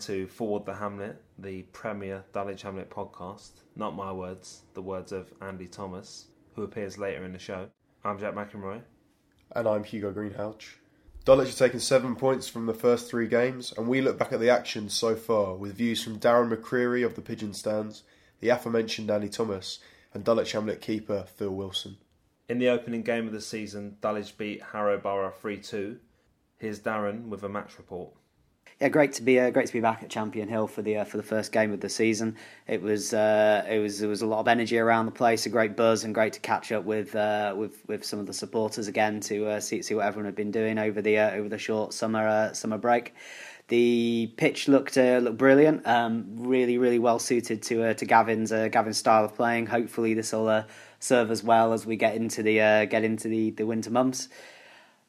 To Forward the Hamlet, the premier Dulwich Hamlet podcast. Not my words, the words of Andy Thomas, who appears later in the show. I'm Jack McEnroy. And I'm Hugo Greenhalgh. Dulwich have taken seven points from the first three games, and we look back at the action so far with views from Darren McCreary of the Pigeon Stands, the aforementioned Andy Thomas, and Dulwich Hamlet keeper Phil Wilson. In the opening game of the season, Dulwich beat Harrow Borough 3 2. Here's Darren with a match report. Yeah, great to be uh, great to be back at Champion Hill for the uh, for the first game of the season. It was uh, it was there was a lot of energy around the place, a great buzz, and great to catch up with uh, with with some of the supporters again to uh, see see what everyone had been doing over the uh, over the short summer summer break. The pitch looked looked brilliant, um, really really well suited to to Gavin's Gavin's style of playing. Hopefully, this will serve as well as we get into the get into the, the winter months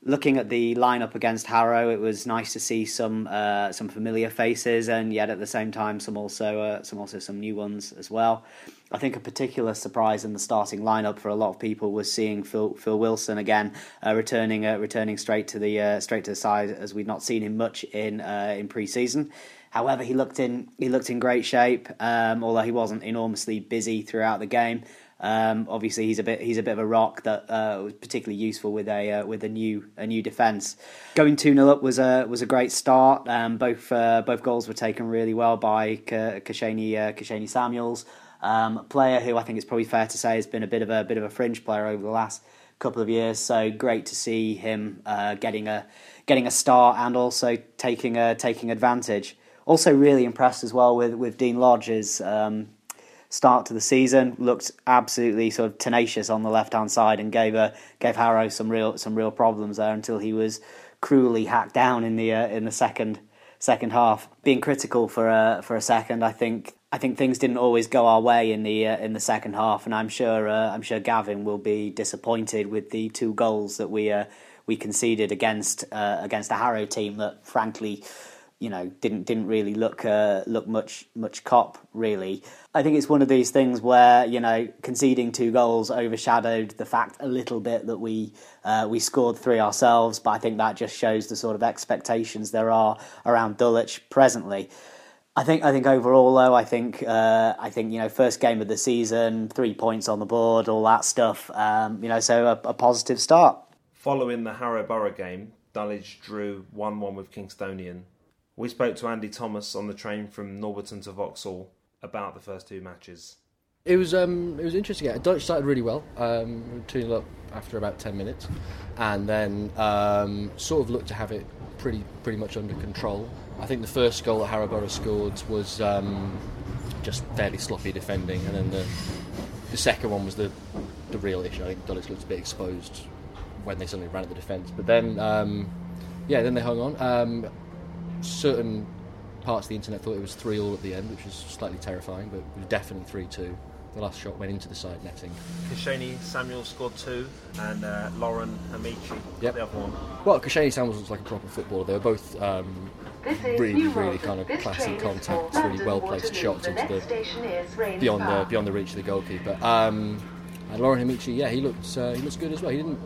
looking at the lineup against Harrow, it was nice to see some uh, some familiar faces, and yet at the same time, some also uh, some also some new ones as well. I think a particular surprise in the starting lineup for a lot of people was seeing Phil, Phil Wilson again uh, returning uh, returning straight to the uh, straight to the side as we'd not seen him much in uh, in pre-season. However, he looked in he looked in great shape, um, although he wasn't enormously busy throughout the game. Um, obviously, he's a bit he's a bit of a rock that uh, was particularly useful with a uh, with a new a new defence. Going two 0 up was a was a great start. Um, both uh, both goals were taken really well by Kashani uh, Kashani Samuels, um, a player who I think it's probably fair to say has been a bit of a bit of a fringe player over the last couple of years. So great to see him uh, getting a getting a start and also taking a, taking advantage. Also, really impressed as well with with Dean Lodge's. Um, start to the season. Looked absolutely sort of tenacious on the left hand side and gave a, gave Harrow some real some real problems there until he was cruelly hacked down in the uh, in the second second half. Being critical for a for a second, I think I think things didn't always go our way in the uh, in the second half, and I'm sure uh, I'm sure Gavin will be disappointed with the two goals that we uh, we conceded against uh, against a Harrow team that frankly you know didn't didn't really look uh, look much much cop really. I think it's one of these things where you know conceding two goals overshadowed the fact a little bit that we uh, we scored three ourselves, but I think that just shows the sort of expectations there are around Dulwich presently. I think I think overall though I think uh, I think you know first game of the season, three points on the board, all that stuff. Um, you know, so a, a positive start. Following the Harrow Borough game, Dulwich drew one one with Kingstonian we spoke to Andy Thomas on the train from Norbiton to Vauxhall about the first two matches. It was um, it was interesting. Yeah, started really well, um, two up after about ten minutes, and then um, sort of looked to have it pretty pretty much under control. I think the first goal that Borough scored was um, just fairly sloppy defending, and then the the second one was the the real issue. I think Dulwich looked a bit exposed when they suddenly ran at the defence, but then um, yeah, then they hung on. Um, certain parts of the internet thought it was 3 all at the end, which was slightly terrifying, but it was definitely 3 2. The last shot went into the side netting. Kashani Samuel scored two, and uh, Lauren Amici yep. the other one. Well, Kashani Samuel was like a proper footballer. They were both um, really, really kind of classy contact, really well placed shots into the beyond the beyond the reach of the goalkeeper. Um, and Lauren Amici, yeah, he looked uh, he looks good as well. He didn't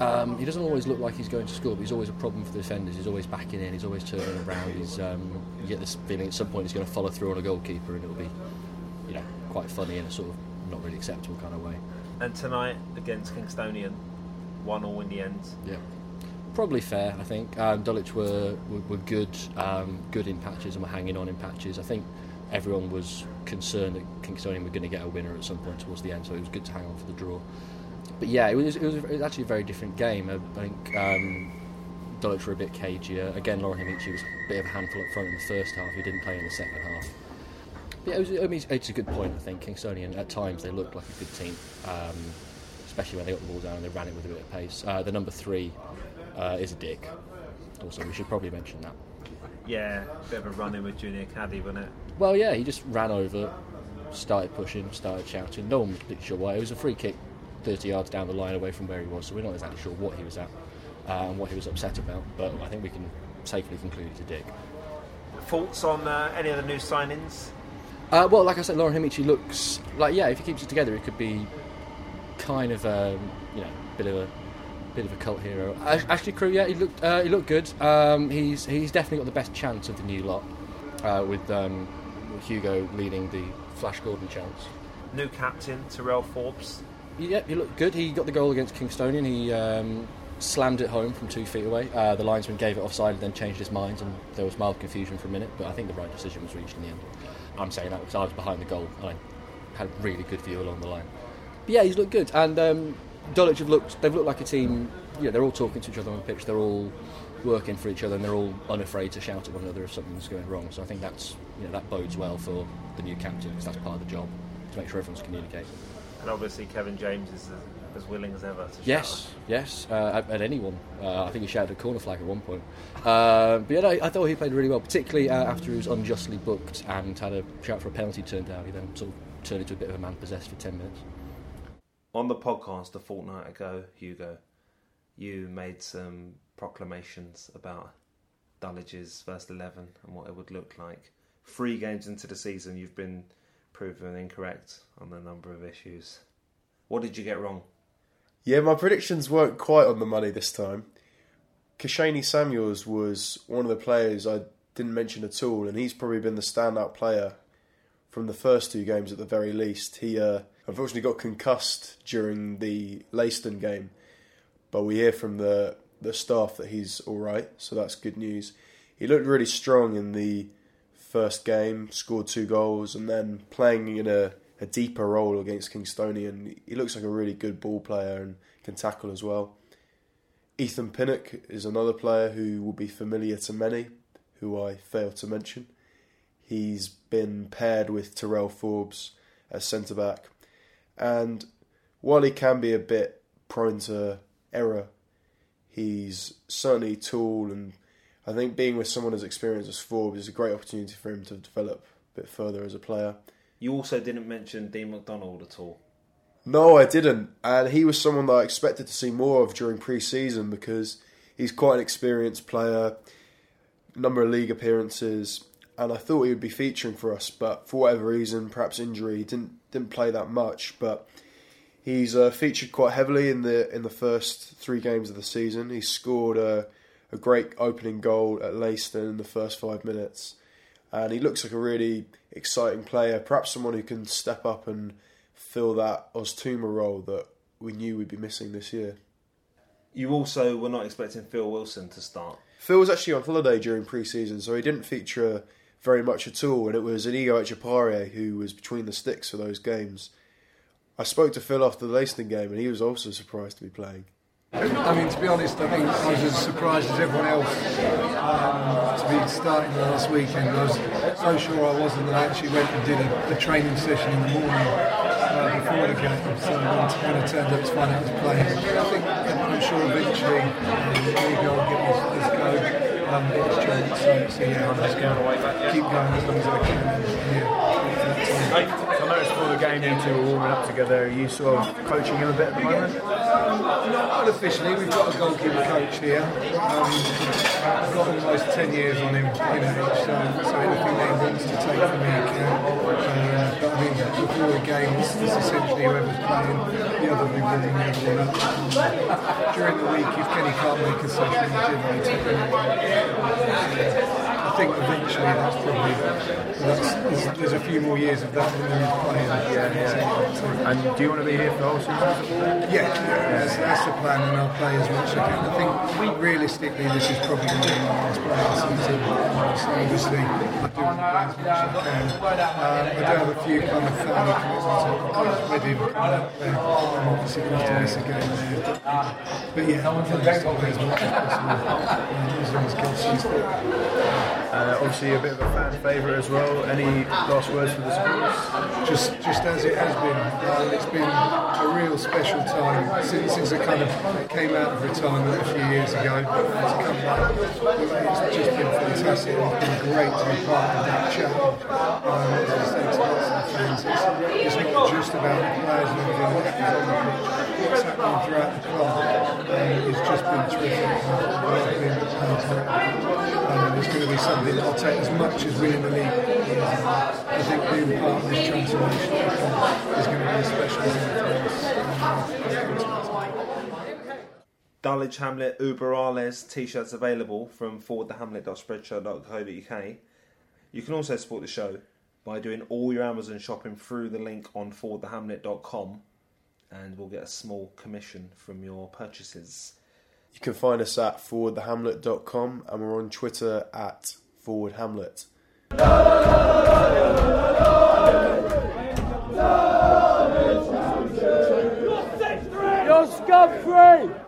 um, he doesn't always look like he's going to score, but he's always a problem for the defenders. He's always backing in. He's always turning around. He's um, you get this feeling at some point he's going to follow through on a goalkeeper, and it'll be, you know, quite funny in a sort of not really acceptable kind of way. And tonight against Kingstonian, one all in the end. Yeah, probably fair. I think um, Dulwich were, were, were good, um, good in patches, and were hanging on in patches. I think everyone was concerned that Kingstonian were going to get a winner at some point towards the end, so it was good to hang on for the draw but yeah, it was, it was, it was actually a very different game. I think um, Dulwich were a bit cagier. Again, Lauren Amici was a bit of a handful up front in the first half. He didn't play in the second half. But yeah, it was, I mean, it's a good point. I think Kingstonian at times they looked like a good team, um, especially when they got the ball down and they ran it with a bit of pace. Uh, the number three uh, is a dick. Also, we should probably mention that. Yeah, bit of a run in with Junior Caddy, wasn't it? Well, yeah, he just ran over, started pushing, started shouting. No one was sure why. It was a free kick 30 yards down the line away from where he was, so we're not exactly sure what he was at uh, and what he was upset about, but I think we can safely conclude he's a dick. Thoughts on uh, any of the new signings? Uh, well, like I said, Lauren Amici looks like yeah. If he keeps it together, it could be kind of um, you know bit of a bit of a cult hero. Ashley Carew, yeah, he looked uh, he looked good. Um, he's he's definitely got the best chance of the new lot. uh, with, um, Hugo leading the Flash Gordon chance. New captain Tyrell Forbes. Yeah, he looked good. He got the goal against Kingstonian. He um, slammed it home from two feet away. Uh, the linesman gave it offside and then changed his mind, and there was mild confusion for a minute. But I think the right decision was reached in the end. I'm saying that because I was behind the goal and I had a really good view along the line. But yeah, he's looked good, and um, Dulwich have looked. They've looked like a team. Yeah, they're all talking to each other on the pitch. They're all working for each other, and they're all unafraid to shout at one another if something's going wrong. So I think that's you know that bodes well for the new captain because that's part of the job to make sure everyone's communicating. And obviously Kevin James is as, as willing as ever to Yes, shout. yes, uh, at, at anyone. Uh, I think he shouted a corner flag at one point. Uh, but yeah, no, I thought he played really well, particularly uh, after he was unjustly booked and had a shout for a penalty turned down. He then sort of turned into a bit of a man possessed for 10 minutes. On the podcast a fortnight ago, Hugo, you made some proclamations about Dulwich's first 11 and what it would look like. Three games into the season, you've been proven incorrect on a number of issues. What did you get wrong? Yeah, my predictions weren't quite on the money this time. Kashani Samuels was one of the players I didn't mention at all, and he's probably been the standout player from the first two games at the very least. He uh, unfortunately got concussed during the Leiston game, but we hear from the the staff that he's all right, so that's good news. He looked really strong in the first game, scored two goals, and then playing in a, a deeper role against Kingstonian. He looks like a really good ball player and can tackle as well. Ethan Pinnock is another player who will be familiar to many, who I failed to mention. He's been paired with Tyrell Forbes as centre back, and while he can be a bit prone to error, he's certainly tall, and I think being with someone as experienced as Forbes is a great opportunity for him to develop a bit further as a player. You also didn't mention Dean McDonald at all. No, I didn't. And he was someone that I expected to see more of during pre season because he's quite an experienced player, number of league appearances, and I thought he would be featuring for us, but for whatever reason, perhaps injury, he didn't didn't play that much. But he's uh, featured quite heavily in the in the first three games of the season. He scored a, a great opening goal at Leiston in the first five minutes, and he looks like a really exciting player. Perhaps someone who can step up and fill that Oztumer role that we knew we'd be missing this year. You also were not expecting Phil Wilson to start. Phil was actually on holiday during pre-season, so he didn't feature very much at all, and it was Inigo Echeparrie who was between the sticks for those games. I spoke to Phil after the Leiston game, and he was also surprised to be playing. I mean, to be honest, I think I was as surprised as everyone else um, to be starting last weekend. I was so sure I wasn't that I actually went and did a, a training session in the morning uh, before the game. So when, I turned up to find out I was playing, I think I'm sure eventually um, Inigo will get this, his go. Um, get his chance. So, so yeah, I'm just going to keep going as long as I can. Yeah, I noticed before the game you two were warming up together. Are you sort of coaching him a bit at the moment? Not unofficially, we've got a goalkeeper coach here. Um, I've got almost 10 years on him, you know, so, so anything that he wants to take from me, he. Uh, but I mean, before the game, it's, it's essentially whoever's playing, the other will be warming everyone up. During the week, if Kenny can't make a session, we generally take him. I think eventually that's probably, that's, there's, there's a few more years of that than playing. Yeah, yeah. And do you want to be here for the whole season? Yeah, that's, that's the plan, and I'll play as much as I can. I think realistically, this is probably going to be my last play of the season. So obviously, I do want to play as much as I can. Um, I do have a few kind of family commitments. I've got wedding coming up there. I'm obviously going to miss a game there. But, but yeah, I'm going to play as much as possible, um, as long as God sees fit. Uh, obviously, a bit of a fan favourite as well. Any last words for the supporters? just just as it has been. Um, it's been a real special time since, since I kind of came out of retirement a few years ago. To come back, it's just been fantastic. It's been great to be part of that challenge. Um, it's, it's not just about the players and the. What's happening throughout the club um, it's just been terrific. Been, um, it's going to be something I'll take as much as winning the league. I think being part of this transformation is going to be a special thing for us. Dulwich Hamlet Über Alles t-shirts available from forwardthehamlet.spreadshirt.co.uk. You can also support the show by doing all your Amazon shopping through the link on forwardthehamlet.com and we'll get a small commission from your purchases. You can find us at forwardthehamlet.com and we're on Twitter at forwardhamlet. You're free!